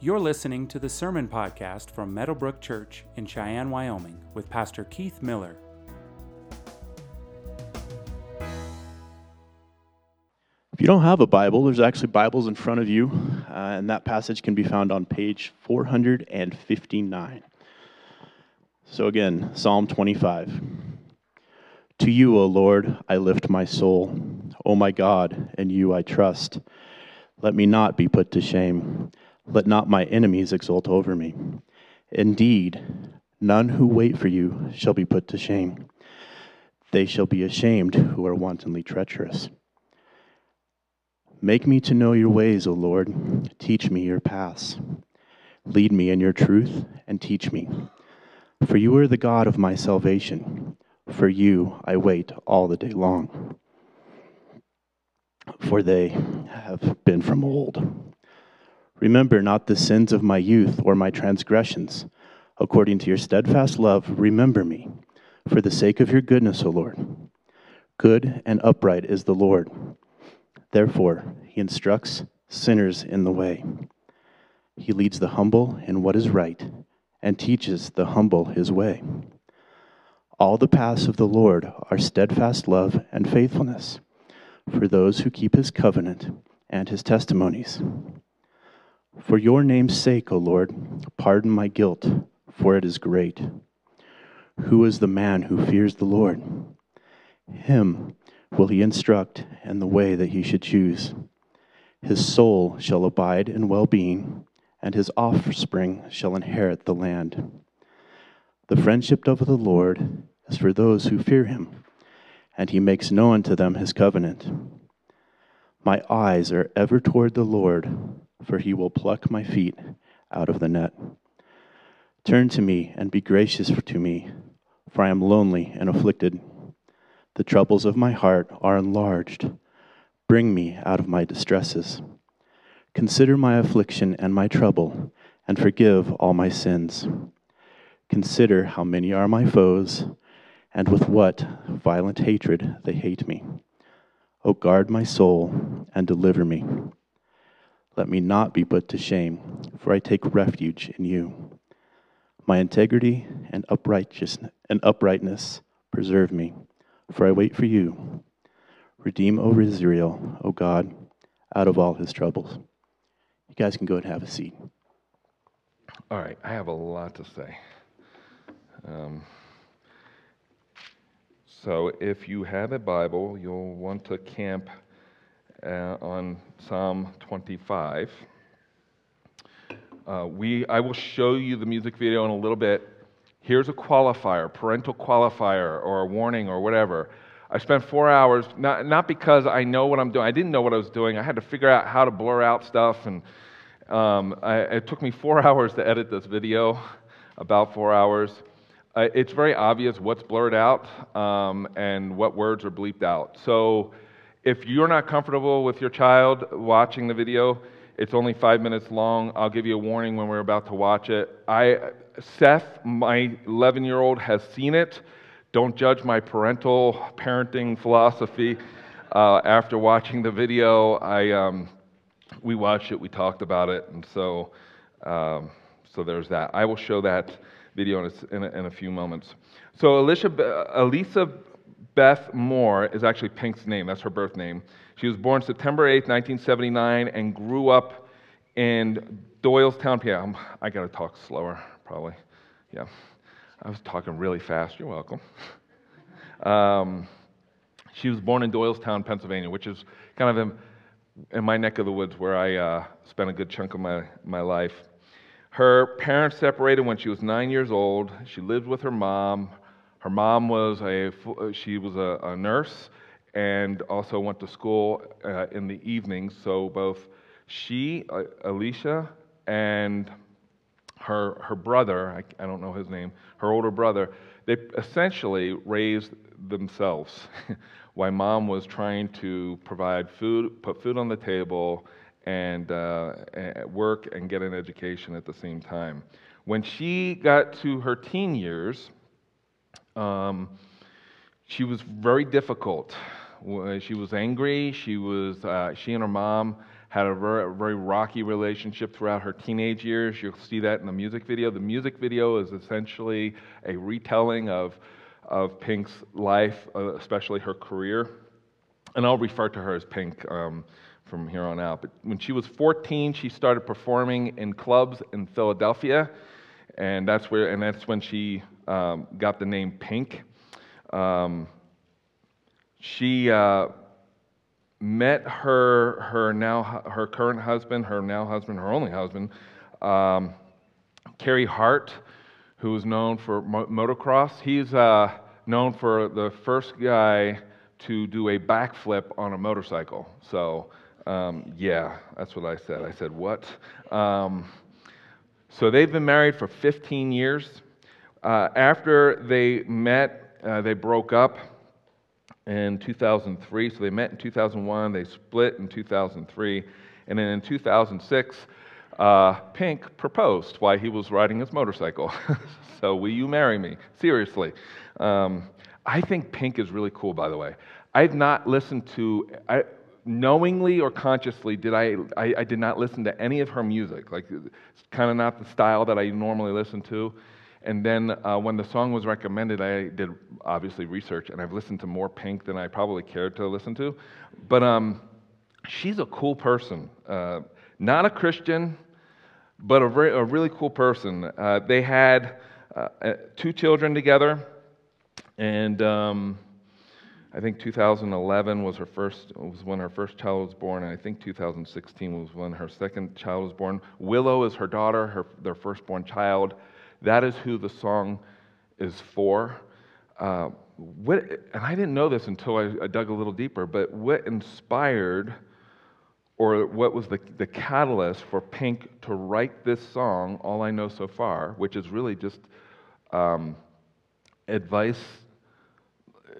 You're listening to the Sermon Podcast from Meadowbrook Church in Cheyenne, Wyoming, with Pastor Keith Miller. If you don't have a Bible, there's actually Bibles in front of you, uh, and that passage can be found on page 459. So, again, Psalm 25. To you, O Lord, I lift my soul. O my God, in you I trust. Let me not be put to shame. Let not my enemies exult over me. Indeed, none who wait for you shall be put to shame. They shall be ashamed who are wantonly treacherous. Make me to know your ways, O Lord. Teach me your paths. Lead me in your truth and teach me. For you are the God of my salvation. For you I wait all the day long. For they have been from old. Remember not the sins of my youth or my transgressions. According to your steadfast love, remember me. For the sake of your goodness, O Lord. Good and upright is the Lord Therefore, he instructs sinners in the way. He leads the humble in what is right and teaches the humble his way. All the paths of the Lord are steadfast love and faithfulness for those who keep his covenant and his testimonies. For your name's sake, O Lord, pardon my guilt, for it is great. Who is the man who fears the Lord? Him will he instruct in the way that he should choose. His soul shall abide in well being, and his offspring shall inherit the land. The friendship of the Lord is for those who fear him, and he makes known to them his covenant. My eyes are ever toward the Lord, for he will pluck my feet out of the net. Turn to me and be gracious to me, for I am lonely and afflicted. The troubles of my heart are enlarged. Bring me out of my distresses. Consider my affliction and my trouble, and forgive all my sins. Consider how many are my foes, and with what violent hatred they hate me. O guard my soul and deliver me. Let me not be put to shame, for I take refuge in you. My integrity and uprightness, and uprightness preserve me for I wait for you. Redeem over Israel, O God, out of all his troubles. You guys can go and have a seat. All right, I have a lot to say. Um, so, if you have a Bible, you'll want to camp uh, on Psalm 25. Uh, we, I will show you the music video in a little bit here's a qualifier, parental qualifier, or a warning, or whatever. I spent four hours, not, not because I know what I'm doing. I didn't know what I was doing. I had to figure out how to blur out stuff. And um, I, it took me four hours to edit this video, about four hours. Uh, it's very obvious what's blurred out um, and what words are bleeped out. So if you're not comfortable with your child watching the video, it's only five minutes long. I'll give you a warning when we're about to watch it. I, Seth, my 11 year old, has seen it. Don't judge my parental parenting philosophy. Uh, after watching the video, I, um, we watched it, we talked about it, and so, um, so there's that. I will show that video in a, in a, in a few moments. So, Alecia, Elisa Beth Moore is actually Pink's name, that's her birth name. She was born September 8, 1979, and grew up in Doylestown, PA. I got to talk slower, probably. Yeah. I was talking really fast. You're welcome. um, she was born in Doylestown, Pennsylvania, which is kind of in, in my neck of the woods where I uh, spent a good chunk of my, my life. Her parents separated when she was nine years old. She lived with her mom. Her mom was a she was a, a nurse and also went to school uh, in the evenings. So both she, uh, Alecia, and her, her brother, I, I don't know his name, her older brother, they essentially raised themselves while mom was trying to provide food, put food on the table, and uh, work and get an education at the same time. When she got to her teen years, um, she was very difficult. She was angry. She was. Uh, she and her mom had a very, very rocky relationship throughout her teenage years. You'll see that in the music video. The music video is essentially a retelling of, of Pink's life, uh, especially her career. And I'll refer to her as Pink um, from here on out. But when she was 14, she started performing in clubs in Philadelphia, and that's where, and that's when she um, got the name Pink. Um, she uh, met her her now her current husband, her now husband, her only husband, um, Carey Hart, who is known for mo- motocross. He's uh, known for the first guy to do a backflip on a motorcycle. So um, yeah, that's what I said. I said what? Um, so they've been married for 15 years. Uh, after they met, uh, they broke up in 2003. So they met in 2001, they split in 2003, and then in 2006, uh, Pink proposed while he was riding his motorcycle. so, will you marry me? Seriously. Um, I think Pink is really cool, by the way. I've not listened to, I, knowingly or consciously, did I, I, I did not listen to any of her music. Like, it's kind of not the style that I normally listen to. And then uh, when the song was recommended, I did obviously research, and I've listened to more Pink than I probably cared to listen to. But um, she's a cool person. Uh, not a Christian, but a, very, a really cool person. Uh, they had uh, uh, two children together, and um, I think 2011 was her first was when her first child was born, and I think 2016 was when her second child was born. Willow is her daughter, her, their firstborn child. That is who the song is for. Uh, what, and I didn't know this until I, I, dug a little deeper, but what inspired or what was the, the catalyst for Pink to write this song, All I Know So Far, which is really just um, advice,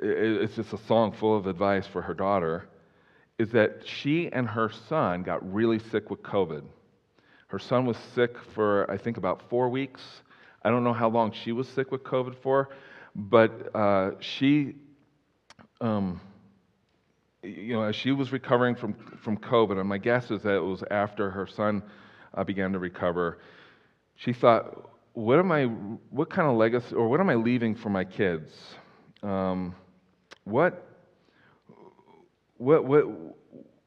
it's just a song full of advice for her daughter, is that she and her son got really sick with COVID. Her son was sick for, I think, about four weeks I don't know how long she was sick with COVID for, but uh, she, um, you know, as she was recovering from, from COVID, and my guess is that it was after her son uh, began to recover, she thought, what am I, what kind of legacy, or what am I leaving for my kids? Um, what, what, what,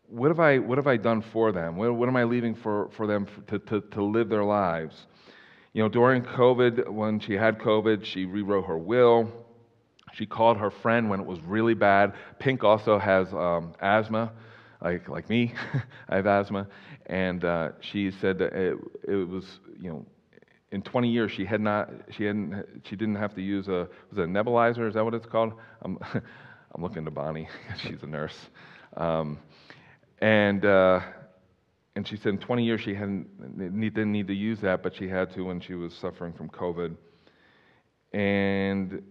what have I, what have I done for them? What, what am I leaving for, for them to, to, to live their lives? You know, during COVID, when she had COVID, she rewrote her will. She called her friend when it was really bad. Pink also has um, asthma, like, like me. I have asthma. And uh, she said that it, it was, you know, in 20 years she had not, she hadn't, she didn't have to use a, was it a nebulizer? Is that what it's called? I'm, I'm looking to Bonnie. She's a nurse. Um, and, uh, and she said in 20 years she hadn't, didn't need to use that, but she had to when she was suffering from COVID. And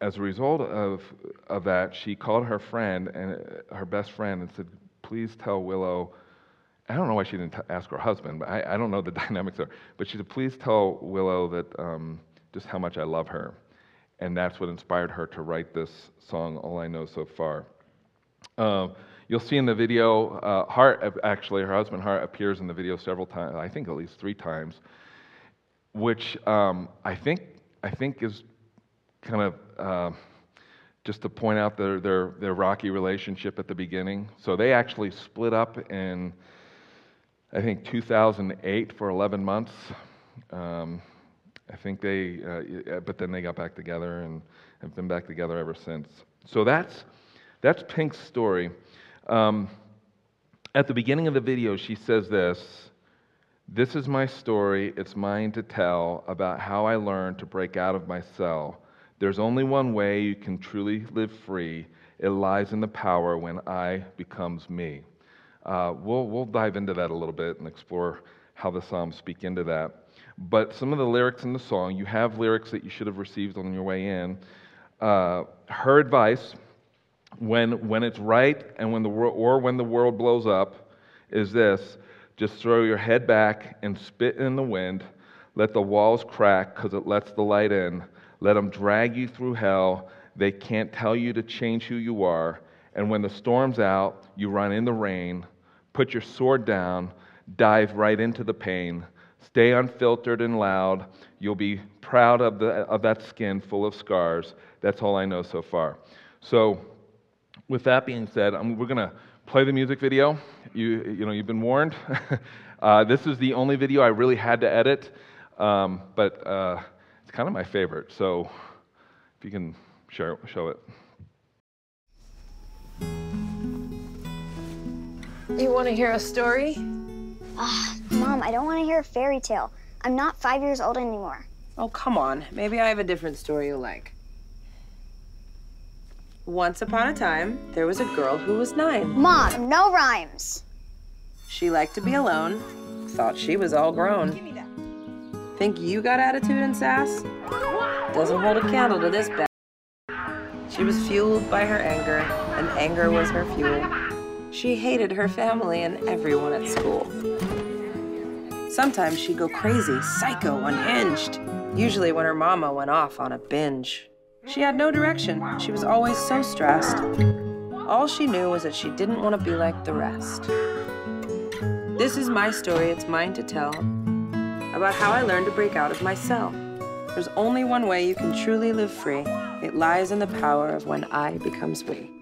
as a result of, of that, she called her friend and uh, her best friend and said, "Please tell Willow." I don't know why she didn't t- ask her husband, but I, I, don't know the dynamics there. But she said, "Please tell Willow that um, just how much I love her," and that's what inspired her to write this song, "All I Know So Far." Uh, You'll see in the video, uh, Hart, actually, her husband Hart appears in the video several times, I think at least three times, which um, I, think, I think is kind of uh, just to point out their, their, their rocky relationship at the beginning. So they actually split up in, I think, 2008 for 11 months. Um, I think they, uh, but then they got back together and have been back together ever since. So that's, that's Pink's story. Um, at the beginning of the video, she says this This is my story, it's mine to tell about how I learned to break out of my cell. There's only one way you can truly live free. It lies in the power when I becomes me. Uh, we'll, we'll dive into that a little bit and explore how the Psalms speak into that. But some of the lyrics in the song, you have lyrics that you should have received on your way in. Uh, her advice when, when it's right and when the world, or when the world blows up is this just throw your head back and spit in the wind. Let the walls crack because it lets the light in. Let them drag you through hell. They can't tell you to change who you are. And when the storm's out, you run in the rain. Put your sword down, dive right into the pain. Stay unfiltered and loud. You'll be proud of, the, of that skin full of scars. That's all I know so far. So, with that being said, I'm, we're going to play the music video. You, you know, you've been warned. uh, this is the only video I really had to edit, um, but uh, it's kind of my favorite. So, if you can share, show it. You want to hear a story? Ah, Mom, I don't want to hear a fairy tale. I'm not five years old anymore. Oh, come on. Maybe I have a different story you'll like. Once upon a time, there was a girl who was nine. Mom, no rhymes. She liked to be alone, thought she was all grown. Think you got attitude and sass? Doesn't hold a candle to this bad. She was fueled by her anger, and anger was her fuel. She hated her family and everyone at school. Sometimes she'd go crazy, psycho, unhinged. Usually when her mama went off on a binge. She had no direction. She was always so stressed. All she knew was that she didn't want to be like the rest. This is my story, it's mine to tell, about how I learned to break out of my cell. There's only one way you can truly live free. It lies in the power of when I becomes we.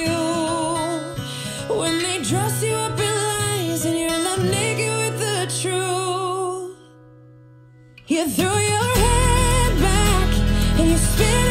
When they dress you up in lies and you're left naked with the truth, you throw your head back and you spin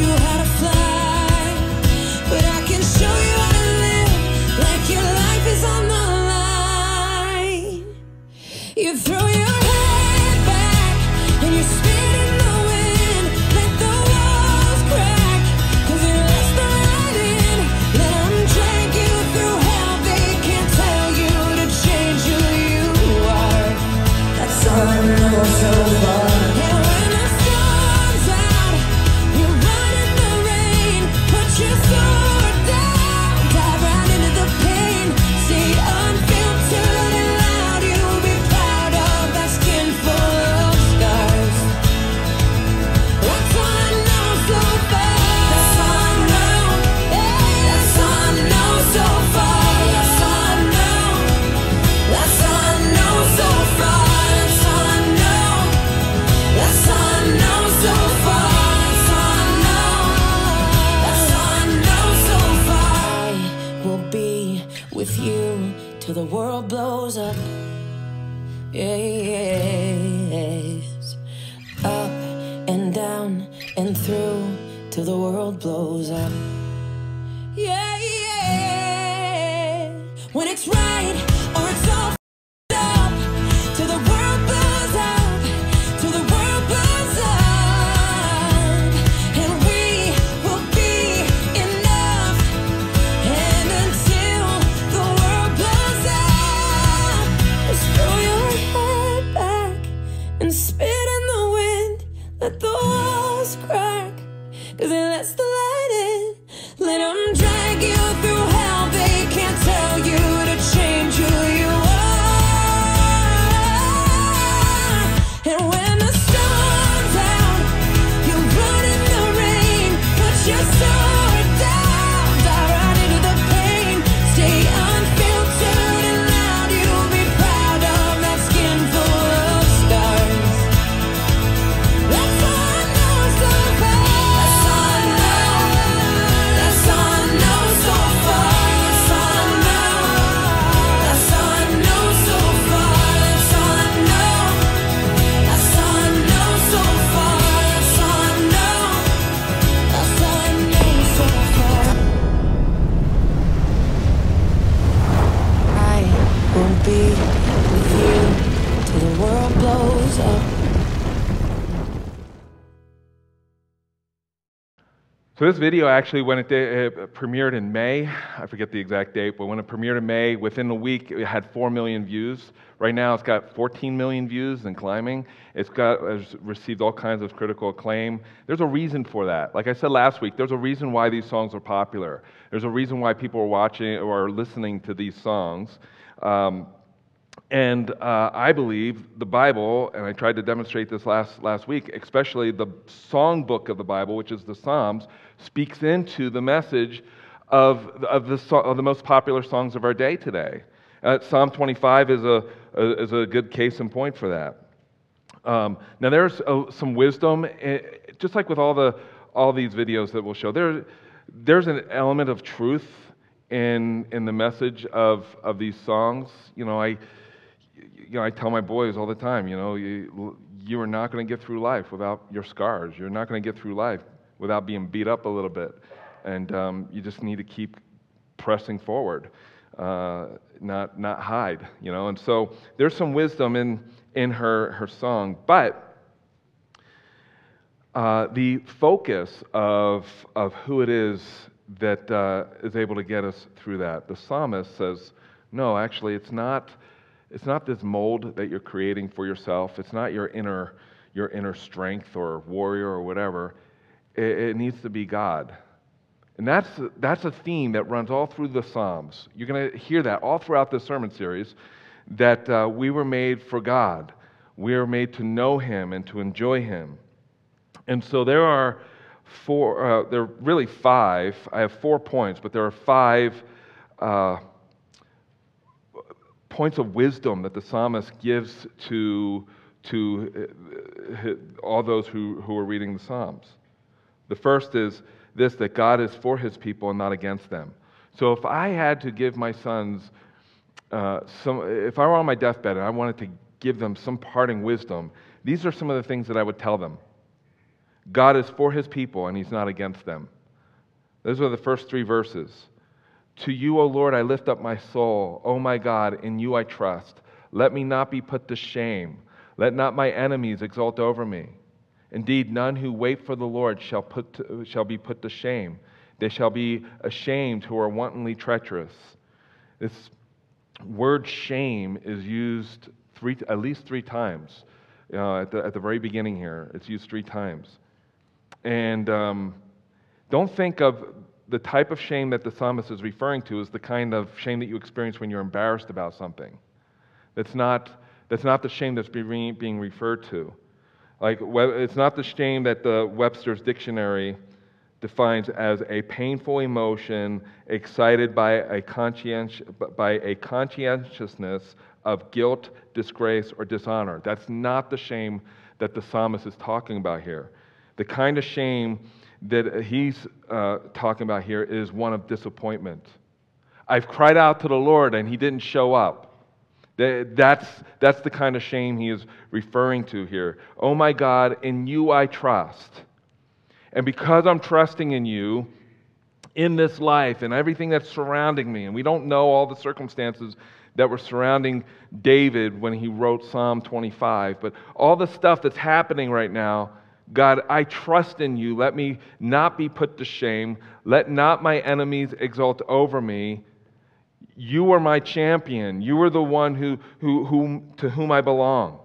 You how this video actually, when it, it, premiered in May, I forget the exact date, but when it premiered in May, within a week it had four million views. Right now it's got 14 million views and climbing. It's got it's received all kinds of critical acclaim. There's a reason for that. Like I said last week, there's a reason why these songs are popular. There's a reason why people are watching or are listening to these songs. Um, and uh, I believe the Bible, and I tried to demonstrate this last, last week, especially the song book of the Bible, which is the Psalms, speaks into the message of, of, the, of the most popular songs of our day today. Uh, Psalm 25 is a, a, is a good case in point for that. Um, now, there's a, some wisdom, eh, just like with all, the, all these videos that we'll show, there, there's an element of truth in, in the message of, of these songs. You know, I you know, I tell my boys all the time, you know, you, you are not going to get through life without your scars. You're not going to get through life without being beat up a little bit. And um, you just need to keep pressing forward, uh, not, not hide, you know. And so there's some wisdom in, in her, her song. But uh, the focus of, of who it is that uh, is able to get us through that, the psalmist says, no, actually, it's not it's not this mold that you're creating for yourself. It's not your inner, your inner strength or warrior or whatever. It, it needs to be God. And that's, that's a theme that runs all through the Psalms. You're going to hear that all throughout this sermon series that uh, we were made for God. We are made to know Him and to enjoy Him. And so there are four, uh, there are really five. I have four points, but there are five uh, points of wisdom that the psalmist gives to, to uh, all those who, who are reading the Psalms. The first is this that God is for his people and not against them. So if I had to give my sons uh, some, if I were on my deathbed and I wanted to give them some parting wisdom, these are some of the things that I would tell them. God is for his people and he's not against them. Those are the first three verses. To you, O Lord, I lift up my soul. O my God, in you I trust. Let me not be put to shame. Let not my enemies exult over me. Indeed, none who wait for the Lord shall, put to, shall be put to shame. They shall be ashamed who are wantonly treacherous. This word shame is used three, at least three times uh, at, the, at the very beginning here. It's used three times. And um, don't think of the type of shame that the psalmist is referring to is the kind of shame that you experience when you're embarrassed about something. That's not, that's not the shame that's being being referred to. Like, it's not the shame that the Webster's dictionary defines as a painful emotion excited by a, conscienti- by a conscientiousness of guilt, disgrace, or dishonor. That's not the shame that the psalmist is talking about here. The kind of shame that he's uh, talking about here is one of disappointment. I've cried out to the Lord and he didn't show up. That's, that's the kind of shame he is referring to here. Oh my God, in you I trust. And because I'm trusting in you, in this life and everything that's surrounding me, and we don't know all the circumstances that were surrounding David when he wrote Psalm 25, but all the stuff that's happening right now, God, I trust in you. Let me not be put to shame. Let not my enemies exult over me. You are my champion. You are the one who, who, whom, to whom I belong.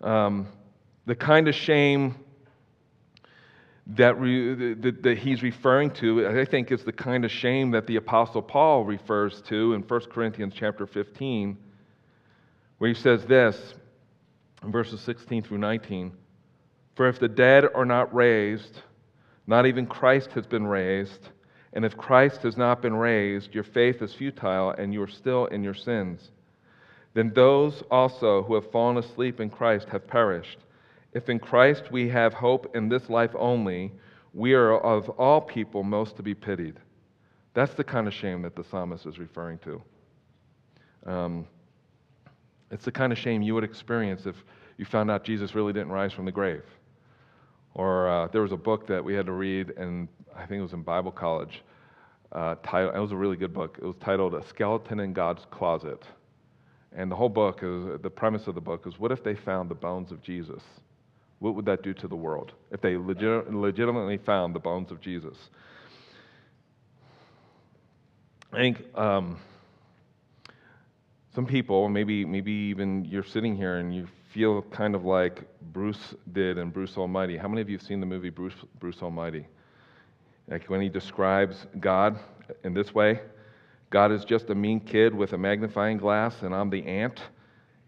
Um, the kind of shame that, re, that, that, he's referring to, I think, is the kind of shame that the Apostle Paul refers to in 1 Corinthians chapter 15, where he says this in verses 16 through 19. For if the dead are not raised, not even Christ has been raised. And if Christ has not been raised, your faith is futile and you are still in your sins. Then those also who have fallen asleep in Christ have perished. If in Christ we have hope in this life only, we are of all people most to be pitied. That's the kind of shame that the psalmist is referring to. Um, it's the kind of shame you would experience if you found out Jesus really didn't rise from the grave. Or uh, there was a book that we had to read, and I think it was in Bible college. Uh, title, it was a really good book. It was titled A Skeleton in God's Closet. And the whole book is the premise of the book is what if they found the bones of Jesus? What would that do to the world if they legit, legitimately found the bones of Jesus? I think um, some people, maybe, maybe even you're sitting here and you feel kind of like Bruce did in Bruce Almighty. How many of you have seen the movie Bruce, Bruce Almighty? Like when he describes God in this way God is just a mean kid with a magnifying glass, and I'm the ant.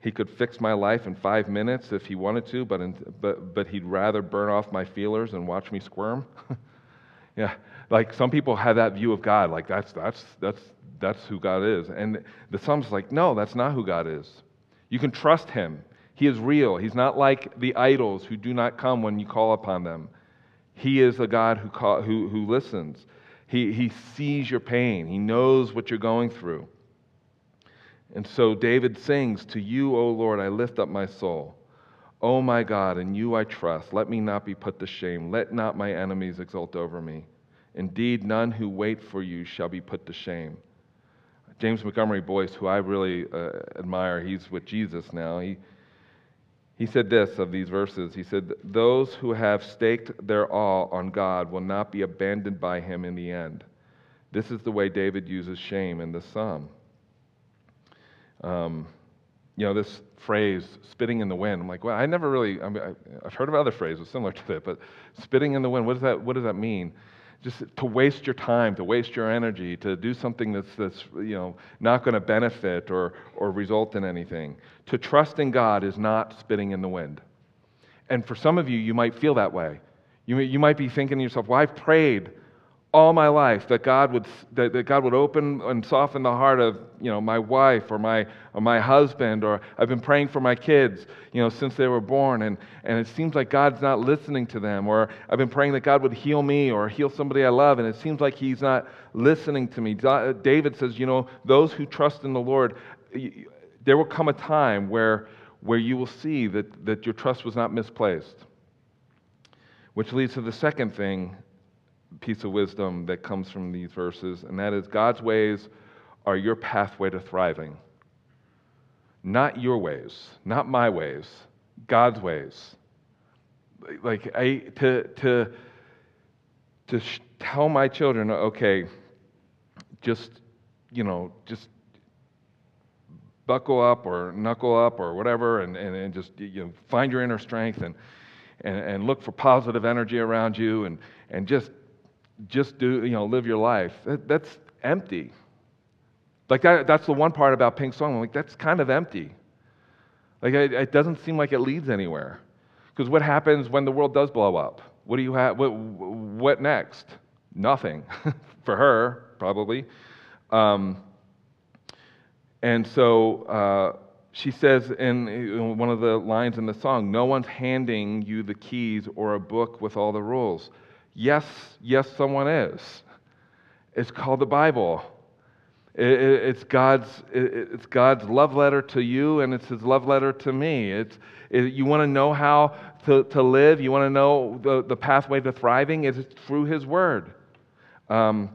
He could fix my life in five minutes if he wanted to, but, in, but, but he'd rather burn off my feelers and watch me squirm. yeah, like some people have that view of God, like that's, that's, that's, that's who God is. And the Psalm's like, no, that's not who God is. You can trust him. He is real. He's not like the idols who do not come when you call upon them. He is a God who, call, who, who listens. He, he sees your pain, He knows what you're going through. And so David sings, To you, O Lord, I lift up my soul. O my God, in you I trust. Let me not be put to shame. Let not my enemies exult over me. Indeed, none who wait for you shall be put to shame. James Montgomery Boice, who I really uh, admire, he's with Jesus now. He, he said this of these verses He said, Those who have staked their all on God will not be abandoned by him in the end. This is the way David uses shame in the psalm. Um, you know, this phrase, spitting in the wind, I'm like, well, I never really, I mean, I've heard of other phrases similar to that, but spitting in the wind, what does that, what does that mean? Just to waste your time, to waste your energy, to do something that's, that's you know, not going to benefit or, or result in anything. To trust in God is not spitting in the wind. And for some of you, you might feel that way. You, you might be thinking to yourself, well, I've prayed all my life that God would, that, that, God would open and soften the heart of you know, my wife or my, or my husband, or I've been praying for my kids you know, since they were born, and, and it seems like God's not listening to them, or I've been praying that God would heal me or heal somebody I love, and it seems like He's not listening to me. David says, you know, those who trust in the Lord, there will come a time where, where you will see that, that your trust was not misplaced. Which leads to the second thing piece of wisdom that comes from these verses, and that is God's ways are your pathway to thriving. Not your ways, not my ways, God's ways. Like I to to to sh- tell my children, okay, just you know, just buckle up or knuckle up or whatever, and, and, and just you know, find your inner strength and, and, and look for positive energy around you and, and just just do, you know, live your life. That, that's empty. Like that, that's the one part about Pink Song. I'm like, that's kind of empty. Like it, it doesn't seem like it leads anywhere. Because what happens when the world does blow up? What do you have? What, what next? Nothing for her, probably. Um, and so uh, she says in one of the lines in the song, No one's handing you the keys or a book with all the rules. Yes, yes, someone is. It's called the Bible. It's God's, it's God's love letter to you, and it's His love letter to me. It's, it, you want to know how to, to live, you want to know the, the pathway to thriving, is through His Word. Um,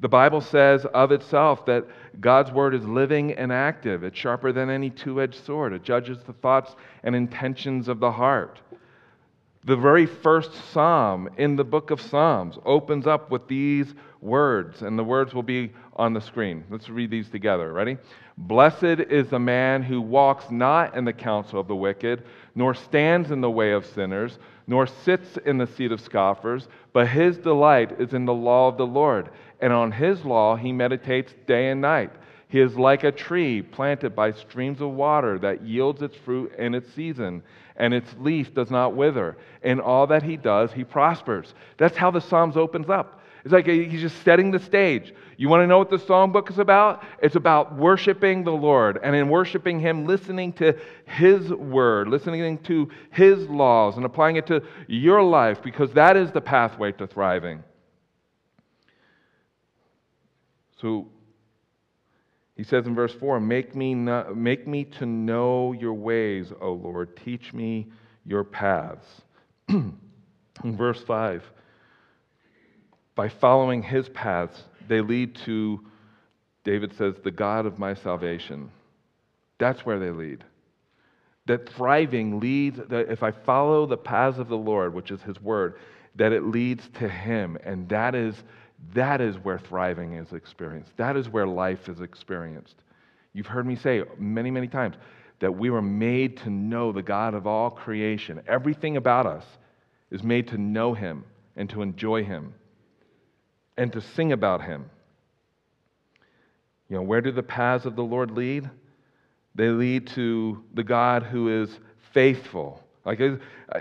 the Bible says of itself that God's Word is living and active. It's sharper than any two edged sword, it judges the thoughts and intentions of the heart. The very first psalm in the book of Psalms opens up with these words, and the words will be on the screen. Let's read these together. Ready? Blessed is the man who walks not in the counsel of the wicked, nor stands in the way of sinners, nor sits in the seat of scoffers, but his delight is in the law of the Lord, and on his law he meditates day and night. He is like a tree planted by streams of water that yields its fruit in its season and its leaf does not wither. In all that he does, he prospers. That's how the Psalms opens up. It's like he's just setting the stage. You want to know what the Psalm book is about? It's about worshiping the Lord, and in worshiping Him, listening to His word, listening to His laws, and applying it to your life, because that is the pathway to thriving. So, he says in verse 4 make me, make me to know your ways, O Lord. Teach me your paths. in verse 5 by following his paths, they lead to, David says, the God of my salvation. That's where they lead. That thriving leads, that if I follow the paths of the Lord, which is His word, that it leads to Him. And that is, that is where thriving is experienced. That is where life is experienced. You've heard me say many, many times that we were made to know the God of all creation. Everything about us is made to know Him and to enjoy Him and to sing about Him. You know, where do the paths of the Lord lead? They lead to the God who is faithful. Like,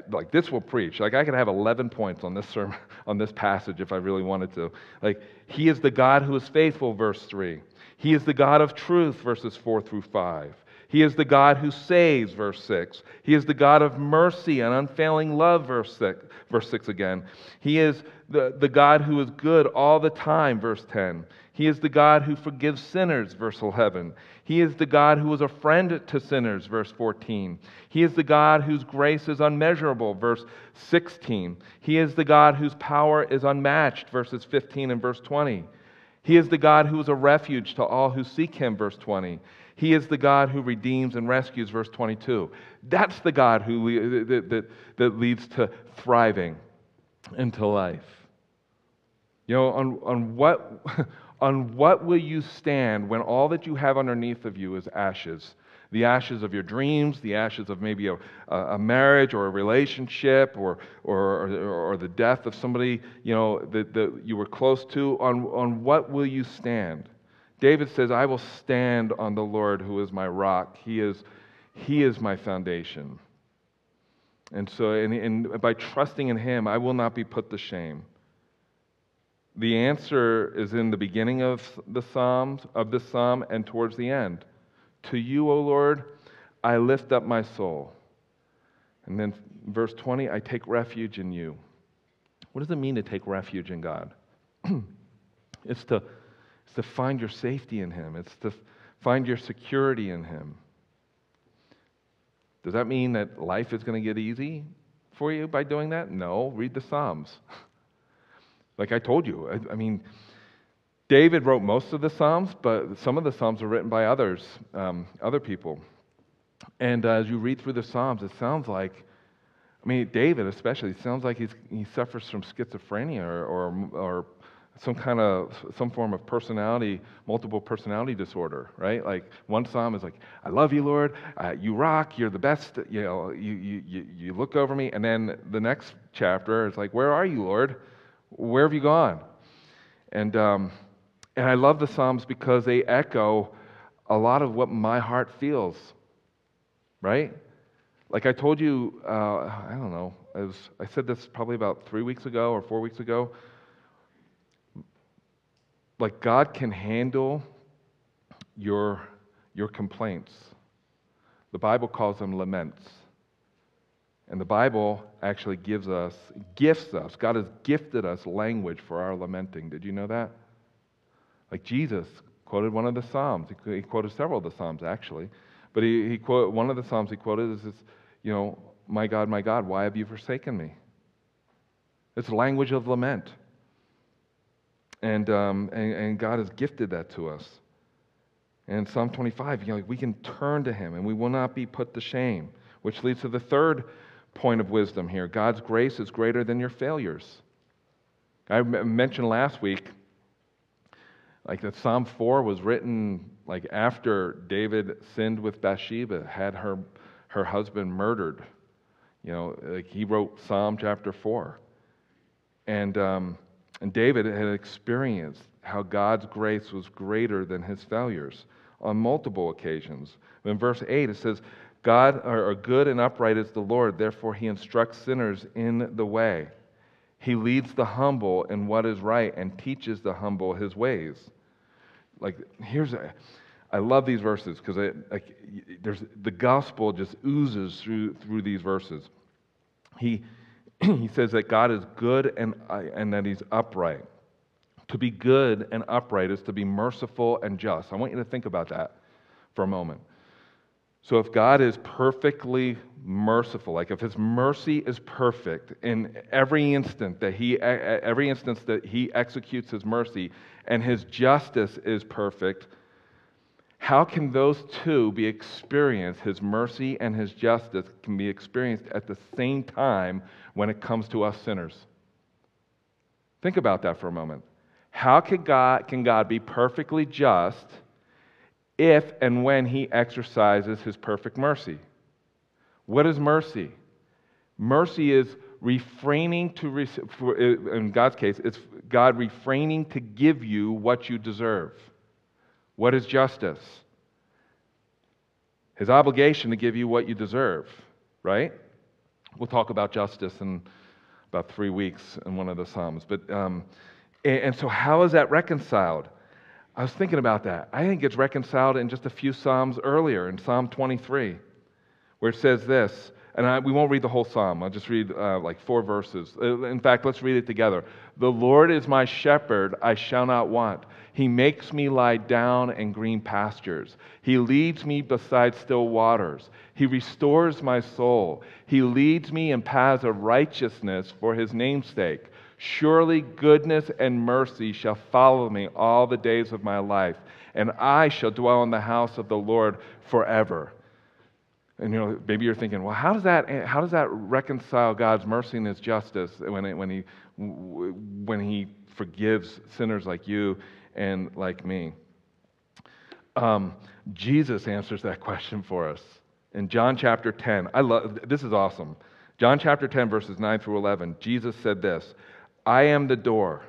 like this will preach. Like I could have 11 points on this sermon, on this passage if I really wanted to. Like he is the God who is faithful, verse 3. He is the God of truth, verses 4 through 5. He is the God who saves, verse 6. He is the God of mercy and unfailing love, verse 6, verse 6 again. He is the, the God who is good all the time, verse 10. He is the God who forgives sinners, verse 11. He is the God who is a friend to sinners, verse 14. He is the God whose grace is unmeasurable, verse 16. He is the God whose power is unmatched, verses 15 and verse 20. He is the God who is a refuge to all who seek him, verse 20. He is the God who redeems and rescues, verse 22. That's the God who, that, that, that leads to thriving into life. You know, on, on what On what will you stand when all that you have underneath of you is ashes? The ashes of your dreams, the ashes of maybe a, a marriage or a relationship or, or, or, or the death of somebody you know, that, that you were close to. On, on what will you stand? David says, I will stand on the Lord who is my rock. He is, he is my foundation. And so, and, and by trusting in Him, I will not be put to shame. The answer is in the beginning of the Psalms, of the psalm, and towards the end. To you, O Lord, I lift up my soul. And then verse 20, I take refuge in you. What does it mean to take refuge in God? it's, to, it's to find your safety in Him, it's to find your security in Him. Does that mean that life is going to get easy for you by doing that? No. Read the Psalms. Like I told you, I, I mean, David wrote most of the Psalms, but some of the Psalms were written by others, um, other people. And uh, as you read through the Psalms, it sounds like, I mean, David especially, it sounds like he's, he suffers from schizophrenia or, or, or some kind of some form of personality multiple personality disorder right? Like one psalm is like i love you lord. Uh, you rock. You're the best. You know you, you, you look over me. And then the next chapter is like where are you lord where have you gone? And, um, and I love the Psalms because they echo a lot of what my heart feels, right? Like I told you, uh, I don't know, was, I said this probably about three weeks ago or four weeks ago. Like God can handle your, your complaints. The Bible calls them laments. And the Bible actually gives us, gifts us, God has gifted us language for our lamenting. Did you know that? Like Jesus quoted one of the Psalms. He quoted several of the Psalms, actually. But he, he quote, one of the Psalms he quoted is, this, you know, my God, my God, why have you forsaken me? It's language of lament. And, um, and, and, God has gifted that to us. And Psalm 25, you know, we can turn to Him and we will not be put to shame, which leads to the third point of wisdom here. God's grace is greater than your failures. I mentioned last week, like that Psalm 4 was written like after David sinned with Bathsheba, had her, her husband murdered. You know, like he wrote Psalm chapter 4. And, um, and David had experienced how God's grace was greater than his failures on multiple occasions. In verse 8, it says, God are good and upright is the Lord, therefore he instructs sinners in the way. He leads the humble in what is right and teaches the humble his ways. Like here's a, I love these verses because like, there's the gospel just oozes through through these verses. He he says that God is good and uh, and that he's upright. To be good and upright is to be merciful and just. I want you to think about that for a moment. So, if God is perfectly merciful, like if His mercy is perfect in every instant that He, every instance that He executes His mercy, and His justice is perfect, How can those two be experienced, his mercy and his justice can be experienced at the same time when it comes to us sinners? Think about that for a moment. How can God, can God be perfectly just if and when he exercises his perfect mercy? What is mercy? Mercy is refraining to, in God's case, it's God refraining to give you what you deserve. What is justice? His obligation to give you what you deserve, right? We'll talk about justice in about three weeks in one of the Psalms. But, um, and so, how is that reconciled? I was thinking about that. I think it's reconciled in just a few Psalms earlier, in Psalm 23, where it says this and I, we won't read the whole psalm. I'll just read uh, like four verses. Uh, in fact, let's read it together. The Lord is my shepherd, I shall not want. He makes me lie down in green pastures. He leads me beside still waters. He restores my soul. He leads me in paths of righteousness for his name's sake. Surely goodness and mercy shall follow me all the days of my life, and I shall dwell in the house of the Lord forever. And you know, maybe you're thinking, well, how does that, how does that reconcile God's mercy and his justice when, it, when, he, when he forgives sinners like you and like me? Um, Jesus answers that question for us. In John chapter 10, I love this is awesome. John chapter 10, verses 9 through 11, Jesus said this I am the door.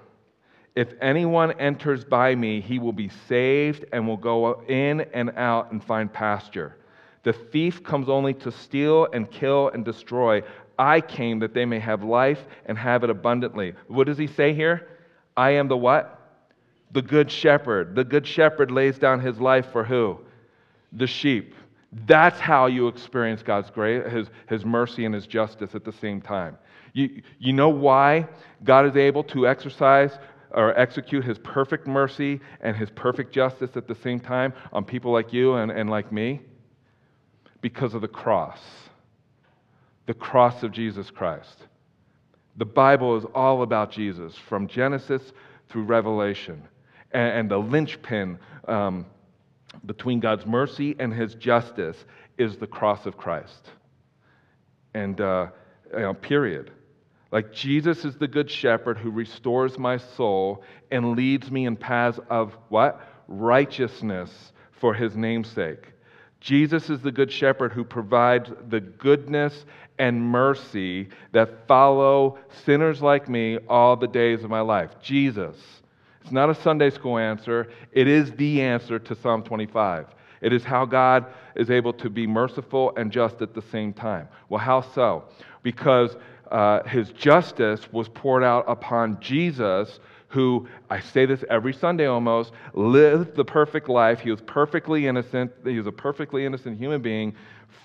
If anyone enters by me, he will be saved and will go in and out and find pasture. The thief comes only to steal and kill and destroy. I came that they may have life and have it abundantly. What does he say here? I am the what? The good shepherd. The good shepherd lays down his life for who? The sheep. That's how you experience God's grace, his, his mercy, and his justice at the same time. You, you know why God is able to exercise or execute his perfect mercy and his perfect justice at the same time on people like you and, and like me? because of the cross, the cross of Jesus Christ. The Bible is all about Jesus from Genesis through Revelation. And, and the linchpin um, between God's mercy and his justice is the cross of Christ. And, uh, you know, period. Like Jesus is the good shepherd who restores my soul and leads me in paths of what? Righteousness for his namesake. Jesus is the good shepherd who provides the goodness and mercy that follow sinners like me all the days of my life. Jesus. It's not a Sunday school answer, it is the answer to Psalm 25. It is how God is able to be merciful and just at the same time. Well, how so? Because uh, his justice was poured out upon Jesus who, I say this every Sunday almost, lived the perfect life. He was perfectly innocent. He was a perfectly innocent human being,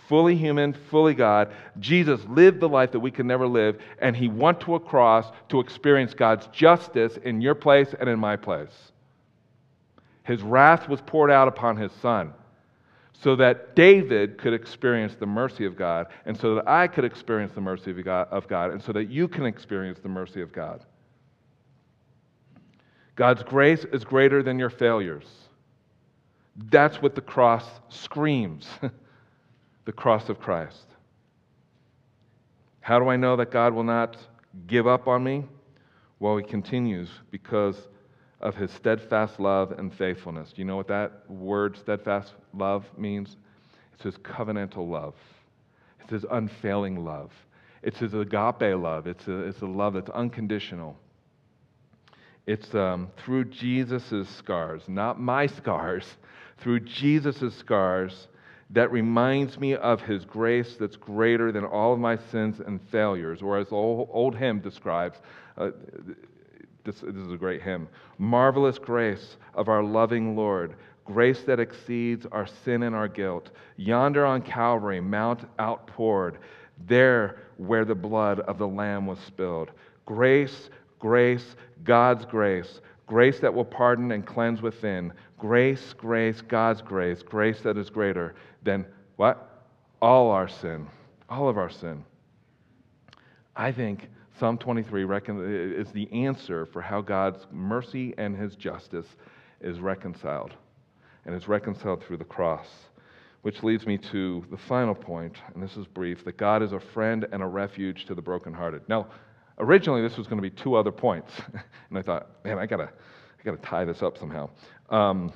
fully human, fully God. Jesus lived the life that we can never live, and he went to a cross to experience God's justice in your place and in my place. His wrath was poured out upon his son so that David could experience the mercy of God, and so that I could experience the mercy of God, of God, and so that you can experience the mercy of God. God's grace is greater than your failures. That's what the cross screams the cross of Christ. How do I know that God will not give up on me? Well, he continues because of his steadfast love and faithfulness. Do you know what that word, steadfast love, means? It's his covenantal love, it's his unfailing love, it's his agape love, it's a, it's a love that's unconditional. It's um, through Jesus' scars, not my scars, through Jesus' scars that reminds me of his grace that's greater than all of my sins and failures. Or as the old, old hymn describes, uh, this, this is a great hymn marvelous grace of our loving Lord, grace that exceeds our sin and our guilt. Yonder on Calvary, Mount outpoured, there where the blood of the Lamb was spilled. Grace Grace, God's grace, grace that will pardon and cleanse within. Grace, grace, God's grace, grace that is greater than what? All our sin, all of our sin. I think Psalm 23 is the answer for how God's mercy and his justice is reconciled. and is reconciled through the cross. Which leads me to the final point, and this is brief that God is a friend and a refuge to the brokenhearted. Now, originally this was going to be two other points, and I thought, man, I gotta, I gotta tie this up somehow. Um,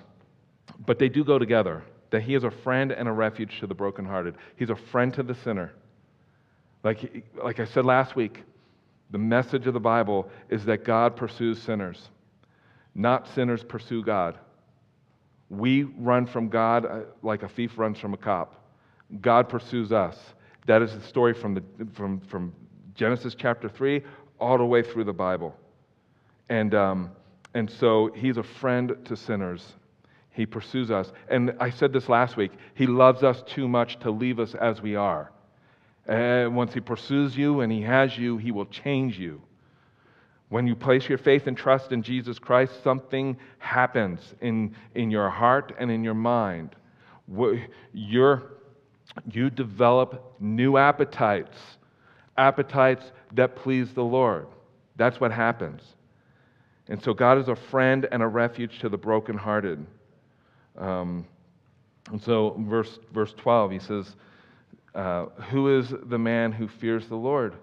but they do go together. That He is a friend and a refuge to the brokenhearted. He's a friend to the sinner. Like, like I said last week, the message of the Bible is that God pursues sinners, not sinners pursue God. We run from God uh, like a thief runs from a cop. God pursues us. That is the story from, the, from, from Genesis chapter 3 all the way through the Bible. And, um, and so he's a friend to sinners. He pursues us. And I said this last week He loves us too much to leave us as we are. Once He pursues you and He has you, He will change you. When you place your faith and trust in Jesus Christ, something happens in, in your heart and in your mind. You're, you develop new appetites, appetites that please the Lord. That's what happens. And so God is a friend and a refuge to the brokenhearted. Um, and so, verse, verse 12, he says, uh, Who is the man who fears the Lord?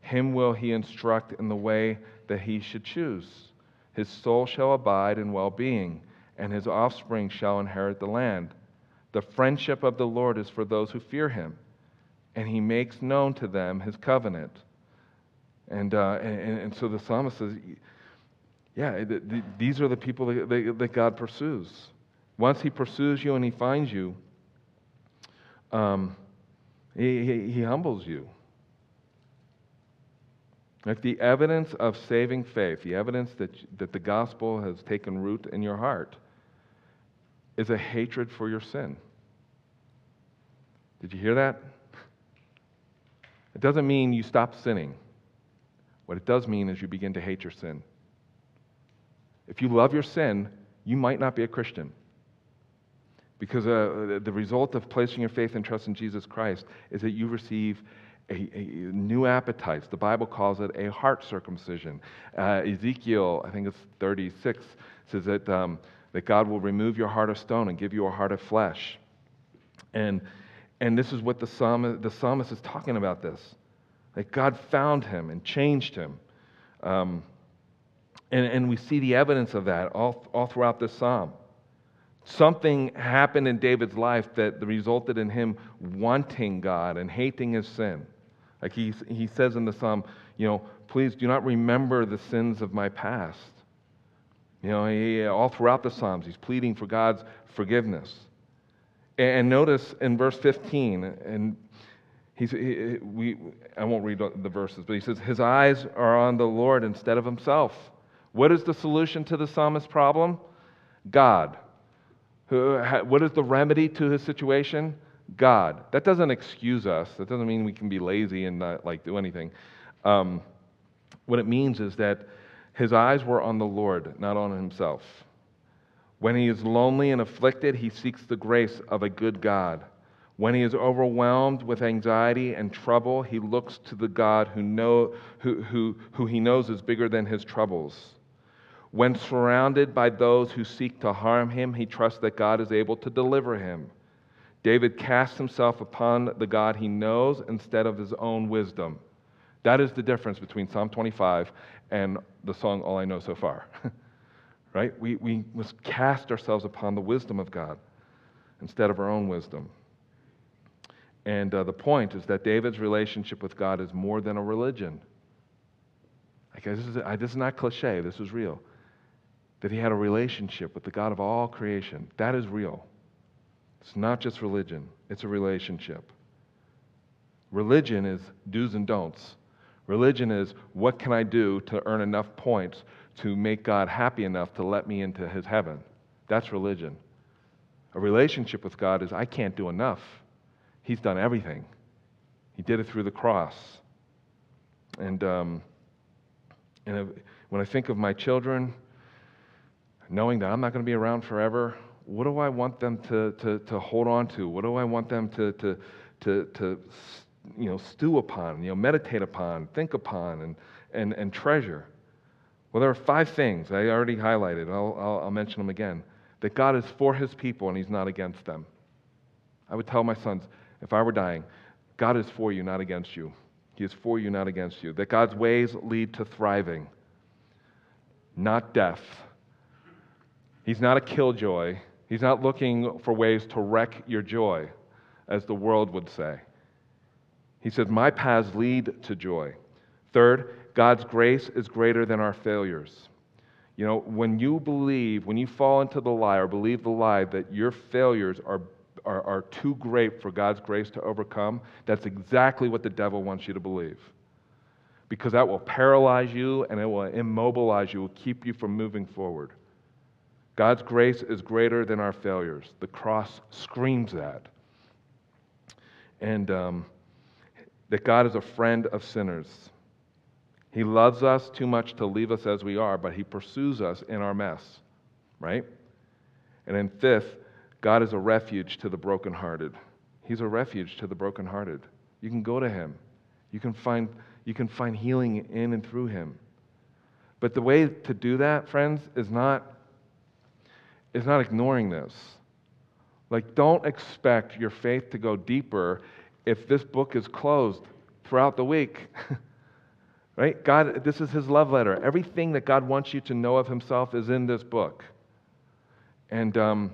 Him will he instruct in the way that he should choose. His soul shall abide in well being, and his offspring shall inherit the land. The friendship of the Lord is for those who fear him, and he makes known to them his covenant. And, uh, and, and, so the psalmist says, yeah, the, the, these are the people that, that, God pursues. Once he pursues you and he finds you, um, he, he, he humbles you. Like the evidence of saving faith, the evidence that, that the gospel has taken root in your heart, is a hatred for your sin. Did you hear that? It doesn't mean you stop sinning. What it does mean is you begin to hate your sin. If you love your sin, you might not be a Christian. Because uh, the result of placing your faith and trust in Jesus Christ is that you receive a, a, new appetites. The Bible calls it a heart circumcision. Uh, Ezekiel, I think it's 36, says that, um, that God will remove your heart of stone and give you a heart of flesh. And, and this is what the psalmist, the psalmist is talking about this. That God found him and changed him. Um, and, and we see the evidence of that all, all throughout this psalm. Something happened in David's life that resulted in him wanting God and hating his sin. Like he, he says in the psalm, you know, please do not remember the sins of my past. You know, he, all throughout the Psalms, he's pleading for God's forgiveness. And notice in verse 15, and he's, he, we, I won't read the verses, but he says, His eyes are on the Lord instead of himself. What is the solution to the psalmist's problem? God. What is the remedy to his situation? God. That doesn't excuse us. That doesn't mean we can be lazy and not like do anything. Um, what it means is that his eyes were on the Lord, not on himself. When he is lonely and afflicted, he seeks the grace of a good God. When he is overwhelmed with anxiety and trouble, he looks to the God who, know, who, who, who he knows is bigger than his troubles. When surrounded by those who seek to harm him, he trusts that God is able to deliver him. David casts himself upon the God he knows instead of his own wisdom. That is the difference between Psalm 25 and the song All I Know So Far. right? We, we must cast ourselves upon the wisdom of God instead of our own wisdom. And uh, the point is that David's relationship with God is more than a religion. Okay, this, is, this is not cliche, this is real. That he had a relationship with the God of all creation. That is real. It's not just religion, it's a relationship. Religion is do's and don'ts. Religion is what can I do to earn enough points to make God happy enough to let me into his heaven. That's religion. A relationship with God is I can't do enough. He's done everything, He did it through the cross. And, um, and when I think of my children, knowing that I'm not going to be around forever, what do I want them to, to, to hold on to? What do I want them to, to, to, to you know, stew upon, you know, meditate upon, think upon, and, and, and treasure? Well, there are five things I already highlighted. I'll, I'll, I'll mention them again. that God is for his people and he's not against them. I would tell my sons, if I were dying, God is for you, not against you. He is for you, not against you. That God's ways lead to thriving, not death. He's not a killjoy. He's not looking for ways to wreck your joy, as the world would say. He says, My paths lead to joy. Third, God's grace is greater than our failures. You know, when you believe, when you fall into the lie or believe the lie that your failures are, are, are too great for God's grace to overcome, that's exactly what the devil wants you to believe. Because that will paralyze you and it will immobilize you, will keep you from moving forward. God's grace is greater than our failures. The cross screams that. And um, that God is a friend of sinners. He loves us too much to leave us as we are, but He pursues us in our mess, right? And then, fifth, God is a refuge to the brokenhearted. He's a refuge to the brokenhearted. You can go to Him, you can find, you can find healing in and through Him. But the way to do that, friends, is not, is not ignoring this. Like, don't expect your faith to go deeper if this book is closed throughout the week. right? God, this is his love letter. Everything that God wants you to know of himself is in this book. And, um,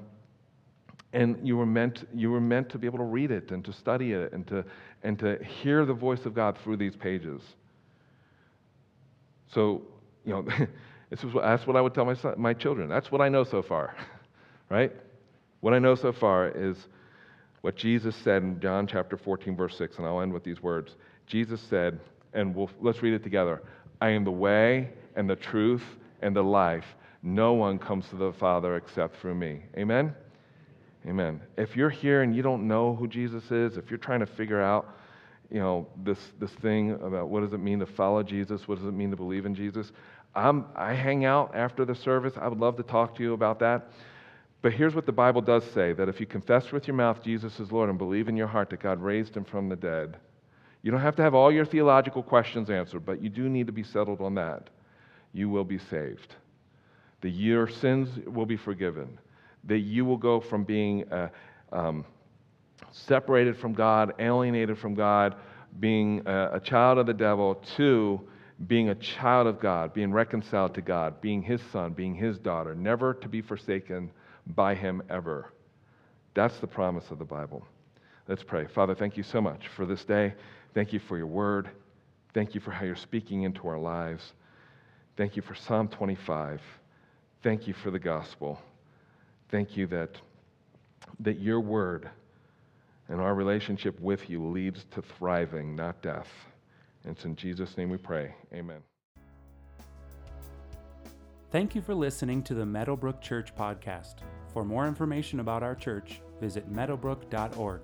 and you, were meant, you were meant to be able to read it and to study it and to, and to hear the voice of God through these pages. So, you know, this is what, that's what I would tell my, son, my children. That's what I know so far, right? What I know so far is what Jesus said in John chapter 14, verse 6, and I'll end with these words. Jesus said, and we'll, let's read it together I am the way and the truth and the life. No one comes to the Father except through me. Amen? Amen. If you're here and you don't know who Jesus is, if you're trying to figure out, you know, this, this thing about what does it mean to follow Jesus, what does it mean to believe in Jesus, I'm, I hang out after the service. I would love to talk to you about that. But here's what the Bible does say that if you confess with your mouth Jesus is Lord and believe in your heart that God raised him from the dead, you don't have to have all your theological questions answered, but you do need to be settled on that. You will be saved. That your sins will be forgiven. That you will go from being uh, um, separated from God, alienated from God, being a, a child of the devil, to being a child of God, being reconciled to God, being his son, being his daughter, never to be forsaken by him ever. That's the promise of the Bible. Let's pray. Father, thank you so much for this day. Thank you for your word. Thank you for how you're speaking into our lives. Thank you for Psalm 25. Thank you for the gospel. Thank you that, that your word and our relationship with you leads to thriving, not death. And it's in Jesus' name we pray. Amen. Thank you for listening to the Meadowbrook Church podcast. For more information about our church, visit meadowbrook.org.